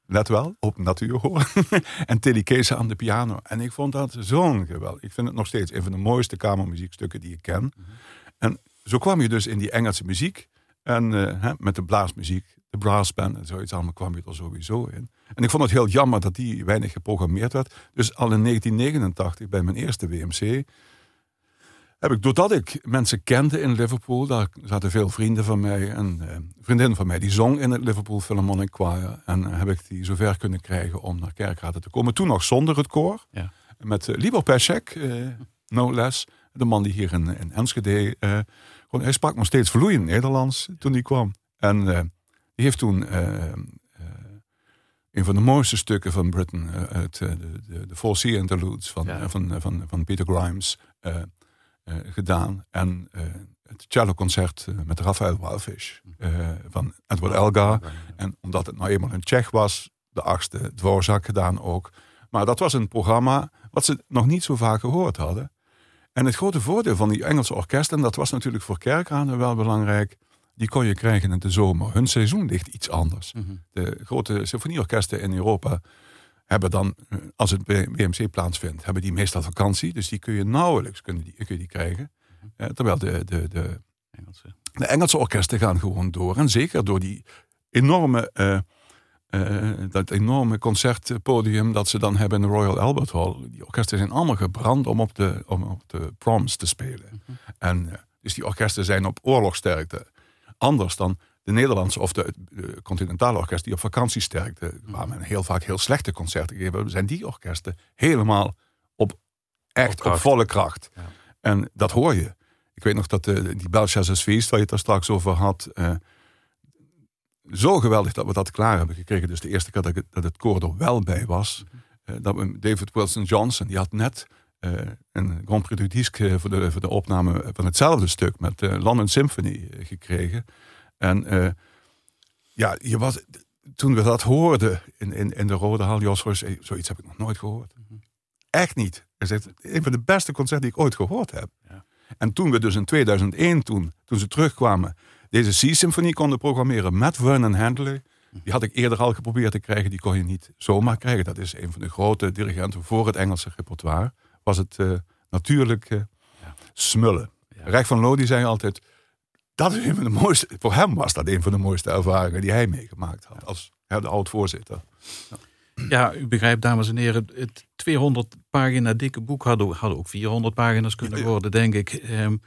let wel, op natuur hoor. *laughs* en Tilly Kees aan de piano. En ik vond dat zo'n geweld. Ik vind het nog steeds een van de mooiste kamermuziekstukken die ik ken. Mhm. En zo kwam je dus in die Engelse muziek. En uh, hè, met de blaasmuziek, de brassband en zoiets allemaal kwam je er sowieso in. En ik vond het heel jammer dat die weinig geprogrammeerd werd. Dus al in 1989, bij mijn eerste WMC, heb ik, doordat ik mensen kende in Liverpool, daar zaten veel vrienden van mij, en uh, vriendin van mij, die zong in het Liverpool Philharmonic Choir. En heb ik die zover kunnen krijgen om naar kerkraden te komen. Toen nog zonder het koor. Ja. Met uh, Libor Pesek, uh, no less. De man die hier in, in Enschede, hij sprak nog steeds vloeiend Nederlands toen hij kwam. En die heeft toen een van de mooiste stukken van Britain, het, de, de, de Four Sea Interludes van, van, van, van Peter Grimes eh, gedaan. En uh, het celloconcert uh, met Rafael Walfish van Edward Elgar. En omdat het nou eenmaal een Tsjech was, de achtste dwoorzak gedaan ook. Maar dat was een programma wat ze nog niet zo vaak gehoord hadden. En het grote voordeel van die Engelse orkesten, dat was natuurlijk voor kerkraden wel belangrijk, die kon je krijgen in de zomer. Hun seizoen ligt iets anders. Mhm. De grote symfonieorkesten in Europa hebben dan, eh, als het BMC plaatsvindt, hebben die meestal vakantie. Dus die kun je nauwelijks kunnen die, kun je die krijgen. Mhm. Eh, terwijl de, de, de, Engelse. de Engelse orkesten gaan gewoon door. En zeker door die enorme, uh, dat enorme concertpodium dat ze dan hebben in de Royal Albert Hall. Die orkesten zijn allemaal gebrand om op de, om op de proms te spelen. Mhm. En dus die orkesten zijn op oorlogsterkte. Anders dan de Nederlandse of de, continentale orkest die op vakantie sterkte, waar men heel vaak heel slechte concerten geven, zijn die orkesten helemaal op echt op, volle kracht. Ja. En dat hoor je. Ik weet nog dat de, die Belshazzar's Feast, waar je het daar straks over had, zo geweldig dat we dat klaar hebben gekregen. Dus de eerste keer dat, het, dat het koor er wel bij was, uh, dat we David Wilson Johnson, die had net uh, een Grand Prix du Disque voor de, voor de opname van hetzelfde stuk met London Symphony gekregen. En uh, ja, je was, toen we dat hoorden in, in, in de Rode Hal, Jos, zoiets heb ik nog nooit gehoord. Mhm. Echt niet. Het is een van de beste concerten die ik ooit gehoord heb. Ja. En toen we dus in 2001, toen, toen ze terugkwamen, deze C-symfonie konden programmeren met Vernon Handley. Die had ik eerder al geprobeerd te krijgen, die kon je niet zomaar krijgen. Dat is een van de grote dirigenten voor het Engelse repertoire. Was het uh, natuurlijk uh, ja. smullen. Ja. Rijk van Lodi zei altijd, dat is een van de mooiste, voor hem was dat een van de mooiste ervaringen die hij meegemaakt had als de oud-voorzitter. Ja. ja. u begrijpt, dames en heren, het 200 pagina dikke boek had ook, had ook 400 pagina's kunnen worden, denk ik. Um,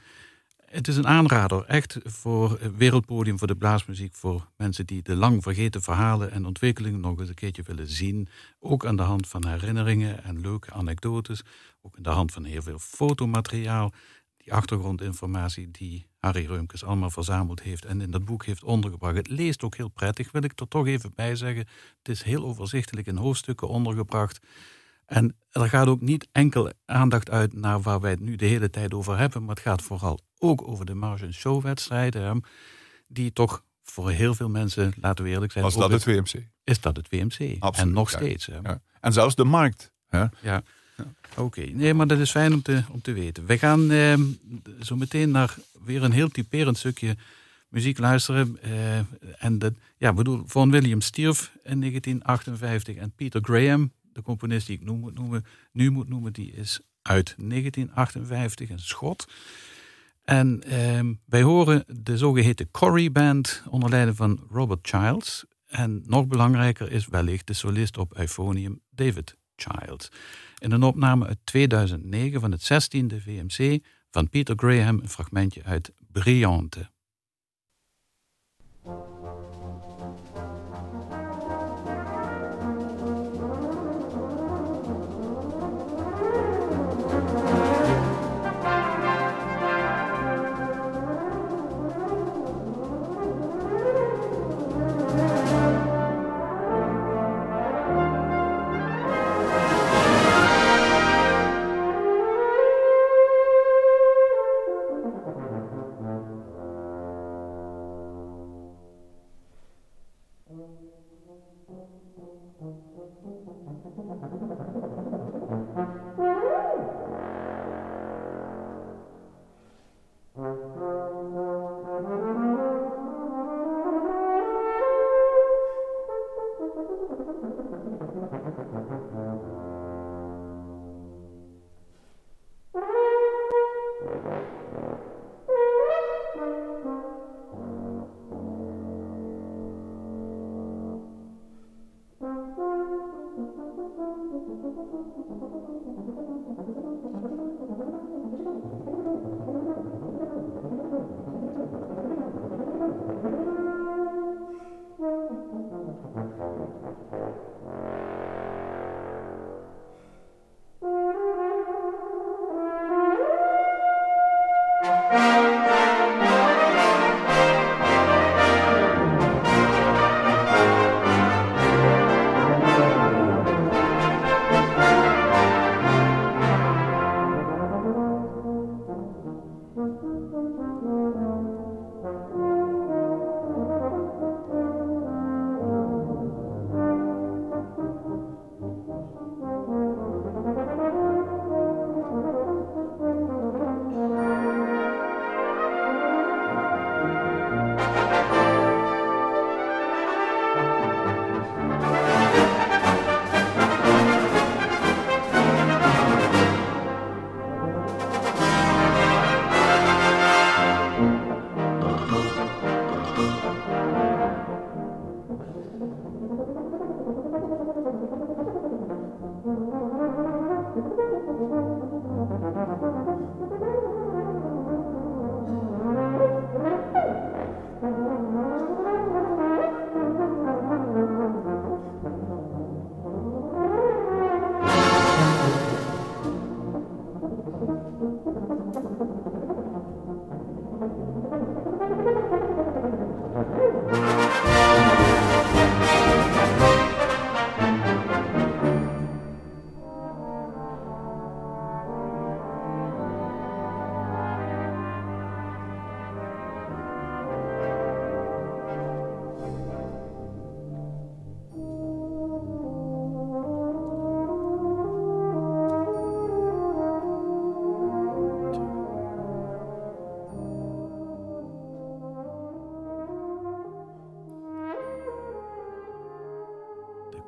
het is een aanrader, echt voor wereldpodium voor de blaasmuziek, voor mensen die de lang vergeten verhalen en ontwikkelingen nog eens een keertje willen zien. Ook aan de hand van herinneringen en leuke anekdotes, ook aan de hand van heel veel fotomateriaal die achtergrondinformatie die Harry Reumkes allemaal verzameld heeft en in dat boek heeft ondergebracht. Het leest ook heel prettig, wil ik er toch even bij zeggen. Het is heel overzichtelijk in hoofdstukken ondergebracht. En er gaat ook niet enkel aandacht uit naar waar wij het nu de hele tijd over hebben, maar het gaat vooral ook over de Margin Show wedstrijden, die toch voor heel veel mensen, laten we eerlijk zijn... Was dat het WMC? Is dat het WMC. Absoluut, en nog steeds. Ja. En zelfs de markt. Hè? Ja. Oké, nee, maar dat is fijn om te, om te weten. We gaan eh, zo meteen naar weer een heel typerend stukje muziek luisteren. Uh, en dat, ja, bedoel, Von William stierf in 1958 en Peter Graham, de componist die ik nu moet noemen, nu moet noemen, die is uit 1958, een schot. En uh, wij horen de zogeheten Corey Band onder leiding van Robert Childs. En nog belangrijker is wellicht de solist op euphonium David Childs. In een opname uit 2009 van het 16e VMC van Peter Graham een fragmentje uit Brillante.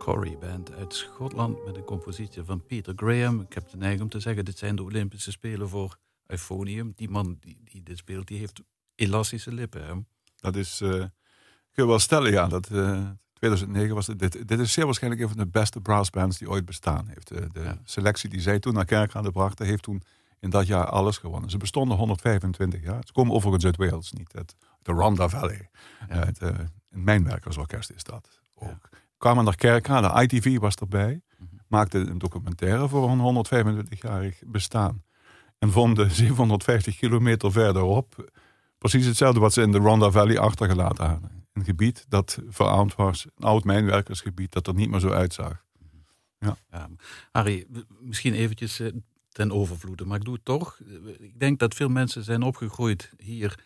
Corey Band uit Schotland met een compositie van Peter Graham. Ik heb de neiging om te zeggen, dit zijn de Olympische Spelen voor euphonium. Die man die, die dit speelt, die heeft elastische lippen. Hè? Dat is, uh, kun je wel stellen, ja. Dat, uh, eh, 2009 was het, dit. Dit is zeer waarschijnlijk een van de beste brassbands die ooit bestaan heeft. De, de selectie die zij toen naar Kerkrade brachten, heeft toen in dat jaar alles gewonnen. Ze bestonden 125 jaar. Ze komen overigens uit Wales, niet uit de Rhondda Valley. Ja. Uh, het, een mijnwerkersorkest is dat ook kwamen naar Kerkrade. ITV was erbij. Maakte een documentaire voor een 125-jarig bestaan. En vonden 750 kilometer verderop precies hetzelfde wat ze in de Ronda Valley achtergelaten hadden. Een gebied dat verarmd was, een oud mijnwerkersgebied dat er niet meer zo uitzag. Ja. ja Harry, misschien eventjes, eh, ten overvloede, maar ik doe het toch. Ik denk dat veel mensen zijn opgegroeid hier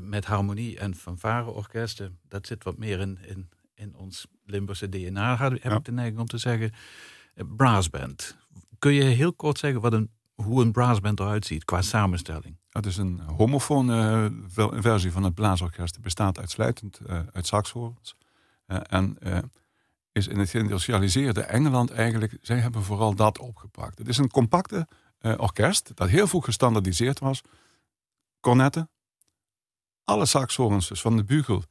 met harmonie en fanfareorkesten. Dat zit wat meer in, in, in ons Limburgse DNA, heb ik de neiging om te zeggen. Brassband. Kun je heel kort zeggen wat een, hoe een brassband eruit ziet qua samenstelling? Het is een homofone versie van het blaasorkest. Het bestaat uitsluitend uit saxhoorns. en is in het geïndustrialiseerde Engeland eigenlijk, zij hebben vooral dat opgepakt. Het is een compacte orkest dat heel vroeg gestandardiseerd was. Cornetten, alle saxhoorns, dus van de bugel,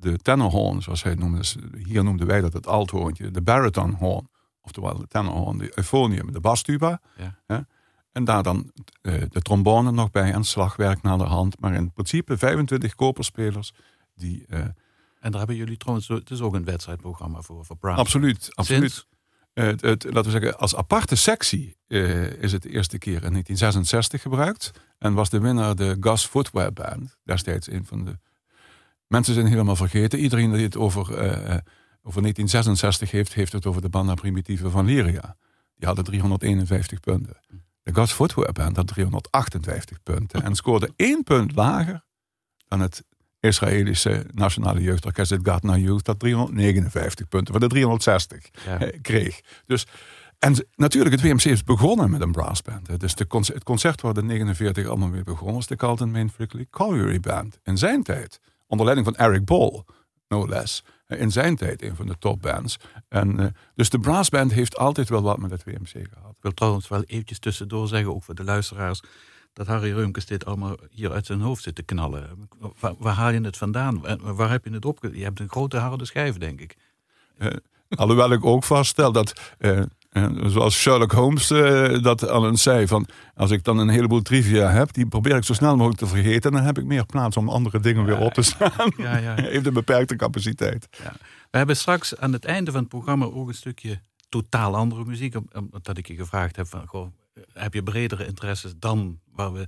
de tenorhoorn, zoals hij noemde. Dus hier noemden wij dat het althoontje, de baritonhoorn, oftewel de tenorhoorn, de euphonium, de bastuba. Ja. En daar dan uh, de trombone nog bij en slagwerk naar de hand. Maar in principe 25 koperspelers die... Uh, en daar hebben jullie trouwens, het is ook een wedstrijdprogramma voor, voor Brown. Absoluut, absoluut. Het, het, laten we zeggen, als aparte sectie uh, is het de eerste keer in 1966 gebruikt. En was de winnaar de Gus Footwear Band. Destijds een van de... Mensen zijn helemaal vergeten. Iedereen die het over, uh, over 1966 heeft, heeft het over de Banda Primitieve van Lyria. Die hadden 351 punten. De Gus Footwear Band had 358 punten. En scoorde één punt lager dan het Israëlische nationale jeugdorkest, het Gatna Youth, dat 359 punten van de 360 eh, kreeg. Dus, en natuurlijk, het WMC is begonnen met een brassband. Dus de concert, het concert waar de 49 allemaal weer begonnen is de Carlton Main Frickley Colliery Band. In zijn tijd, onder leiding van Eric Ball, no less. Eh, in zijn tijd een van de topbands. En, uh, dus de brassband heeft altijd wel wat met het WMC gehad. Ik wil trouwens wel eventjes tussendoor zeggen, ook voor de luisteraars dat Harry Reumkes dit allemaal hier uit zijn hoofd zit te knallen. Waar, haal je het vandaan? Waar heb je het op? Je hebt een grote harde schijf, denk ik. Uh, alhoewel ik ook vaststel dat, uh, zoals Sherlock Holmes dat al eens zei, van als ik dan een heleboel trivia heb, die probeer ik zo snel mogelijk te vergeten. Dan heb ik meer plaats om andere dingen weer op te staan. Ja, ja. *laughs* Heeft een beperkte capaciteit. Ja. We hebben straks aan het einde van het programma ook een stukje totaal andere muziek. Omdat ik je gevraagd heb van, goh, heb je bredere interesses dan waar we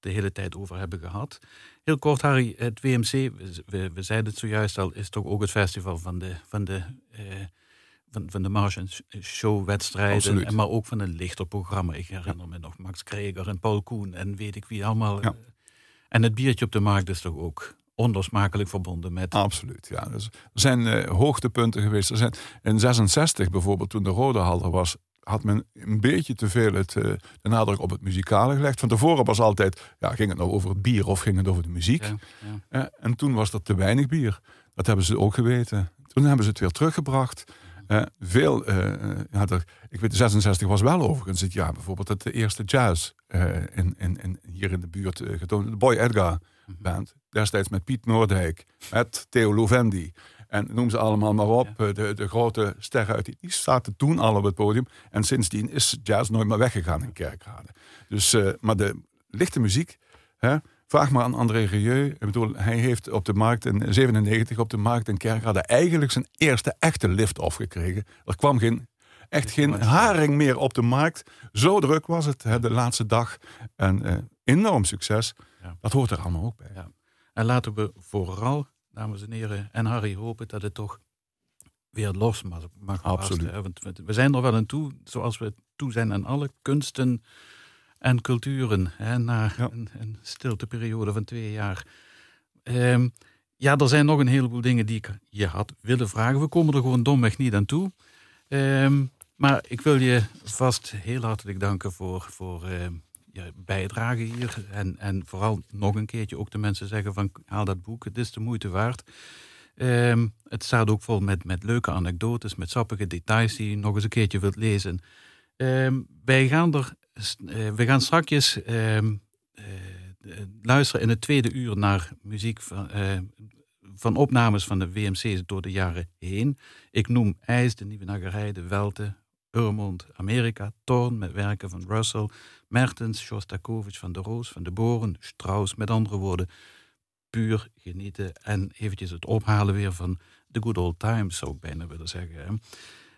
de hele tijd over hebben gehad. Heel kort, Harry, het WMC, we, we zeiden het zojuist al, is toch ook het festival van de, van de, uh, van, van de Martian Show-wedstrijden, maar ook van een lichter programma. Ik herinner me nog Max Kreger en Paul Koen en weet ik wie allemaal. Ja. En het biertje op de markt is toch ook onlosmakelijk verbonden met. Absoluut, ja. Dus er zijn uh, hoogtepunten geweest. Er zijn, in 66 bijvoorbeeld, toen de Rode Hal er was, had men een beetje te veel het, uh, de nadruk op het muzikale gelegd. Van tevoren was altijd, ja, ging het nou over het bier of ging het over de muziek? Ja, ja. Uh, en toen was er te weinig bier. Dat hebben ze ook geweten. Toen hebben ze het weer teruggebracht. Uh, veel, ja, er, ik weet, 66 was wel overigens het jaar bijvoorbeeld dat de eerste jazz in, in, in, hier in de buurt getoond. De Boy Edgar mhm. Band, destijds met Piet Noordijk, met Theo Lovendi. En noem ze allemaal maar op. De, de grote sterren uit die, die zaten toen al op het podium. En sindsdien is jazz nooit meer weggegaan in Kerkrade. Dus, maar de lichte muziek, hè, vraag maar aan André Rieu. Ik bedoel, hij heeft op de markt in 97 op de markt in Kerkrade eigenlijk zijn eerste echte lift-off gekregen. Er kwam geen, echt geen haring meer op de markt. Zo druk was het hè, de laatste dag. En uh, enorm succes. Ja. Dat hoort er allemaal ook bij. Ja. En laten we vooral dames en heren, en Harry hopen dat het toch weer los mag, mag Absoluut. Want we zijn er wel aan toe, zoals we toe zijn aan alle kunsten en culturen. Hè, na een, een stilteperiode van twee jaar. Ehm, ja, er zijn nog een heleboel dingen die ik je had willen vragen. We komen er gewoon domweg niet aan toe. Ehm, maar ik wil je vast heel hartelijk danken voor, voor ehm, je bijdrage hier. En, en vooral nog een keertje ook de mensen zeggen van haal dat boek, het is de moeite waard. Het staat ook vol met, met leuke anekdotes, met sappige details die je nog eens een keertje wilt lezen. Um, wij gaan er, we gaan straks ehm, eh, luisteren in het tweede uur naar muziek van, van opnames van de VMC's door de jaren heen. Ik noem IJs, de Nieuwe Nagerij, de Welte, Urmond, Amerika, Thorn met werken van Russell, Mertens, Shostakovich, Van der Roos, Van de Boren, Strauss, met andere woorden, puur genieten en eventjes het ophalen weer van the good old times, zou ik bijna willen zeggen.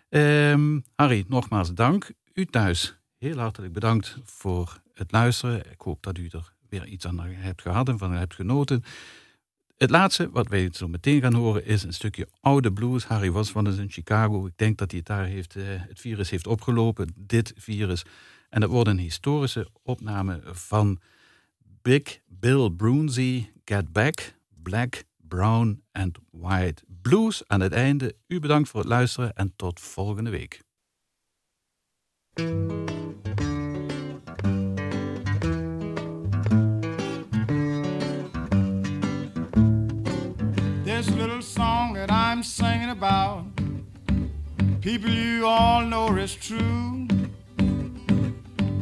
Um, Harry, nogmaals dank. U thuis, heel hartelijk bedankt voor het luisteren. Ik hoop dat u er weer iets aan hebt gehad en van hebt genoten. Het laatste wat wij zo meteen gaan horen is een stukje oude blues. Harry was van eens in Chicago. Ik denk dat hij het daar heeft, uh, het virus heeft opgelopen, dit virus. En het wordt een historische opname van Big Bill Brunsey, Get Back, Black, Brown and White Blues. Aan het einde, u bedankt voor het luisteren en tot volgende week. This little song that I'm singing about, people you all know is true.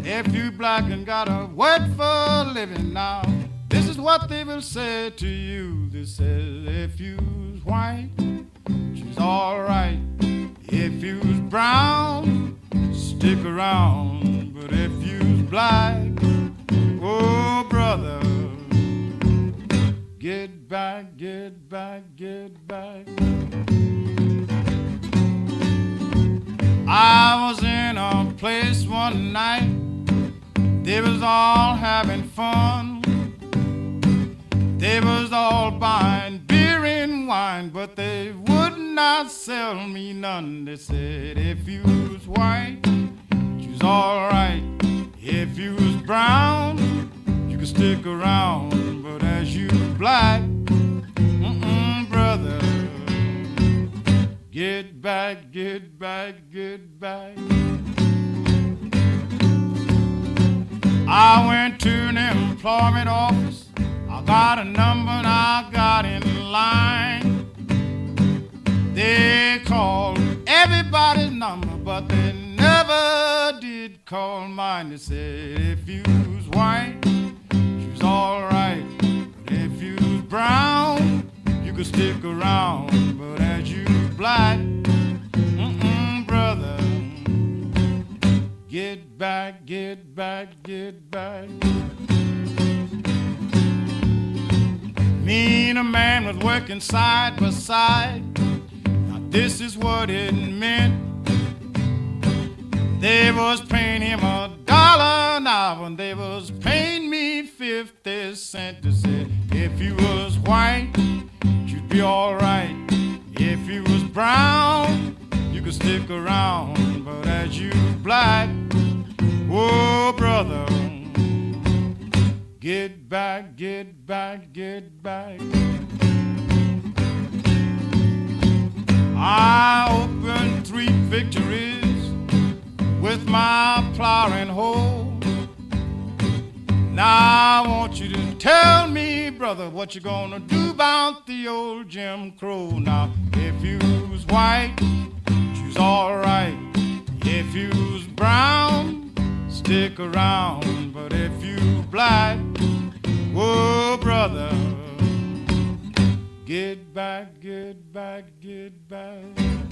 If you black and got a word for a living now, this is what they will say to you. They say, if you's white, she's alright. If you's brown, stick around. But if you's black, oh brother, get back, get back, get back. I was in a place one night, they was all having fun. They was all buying beer and wine, but they would not sell me none. They said, if you was white, was alright. If you was brown, you could stick around. But as you black, mm-mm, brother, get back, get back, get back. I went to an employment office I got a number and I got in line. They called everybody's number, but they never did call mine. They said if you was white, was alright. But if you was brown, you could stick around. But as you black, mm-mm, brother, get back, get back, get back. Me and a man was working side by side. Now this is what it meant. They was paying him a dollar an hour, and they was paying me fifty cents. They said, if you was white, you'd be alright. If you was brown, you could stick around. But as you black, oh brother. Get back, get back, get back. I opened three victories with my plow and hoe. Now I want you to tell me, brother, what you gonna do about the old Jim Crow. Now, if you's white, you's alright. If you's brown, stick around. But if you black, whoa, brother, get back, get back, get back.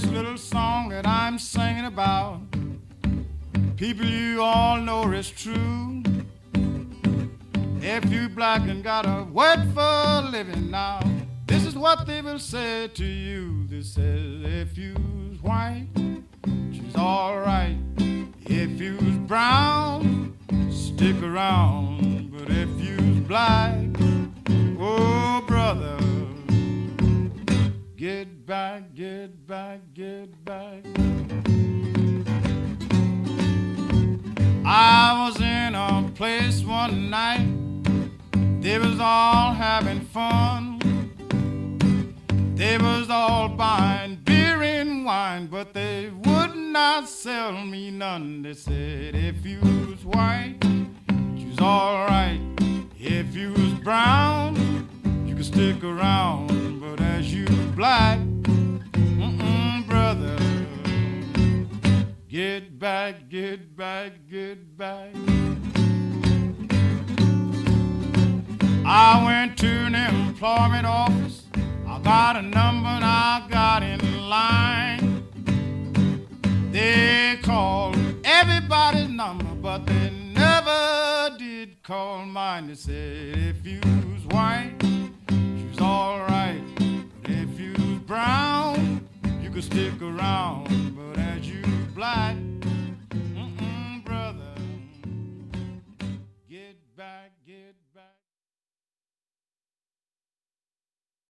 This little song that I'm singing about People you all know is true. If you black and got a word for a living now, this is what they will say to you. They say, if you's white, she's alright. If you's brown, stick around. But if you's black, oh brother, get back, get back, get back. I was in a place one night, they was all having fun. They was all buying beer and wine, but they would not sell me none. They said, if you was white, you was alright. If you was brown, could stick around. But as you black, mm-mm, brother, Get back, get back, get back. I went to an employment office. I got a number and I got in line. They called everybody's number, but they never did call mine. They said, if you was white, it's alright if you brown, you can stick around, but as you black.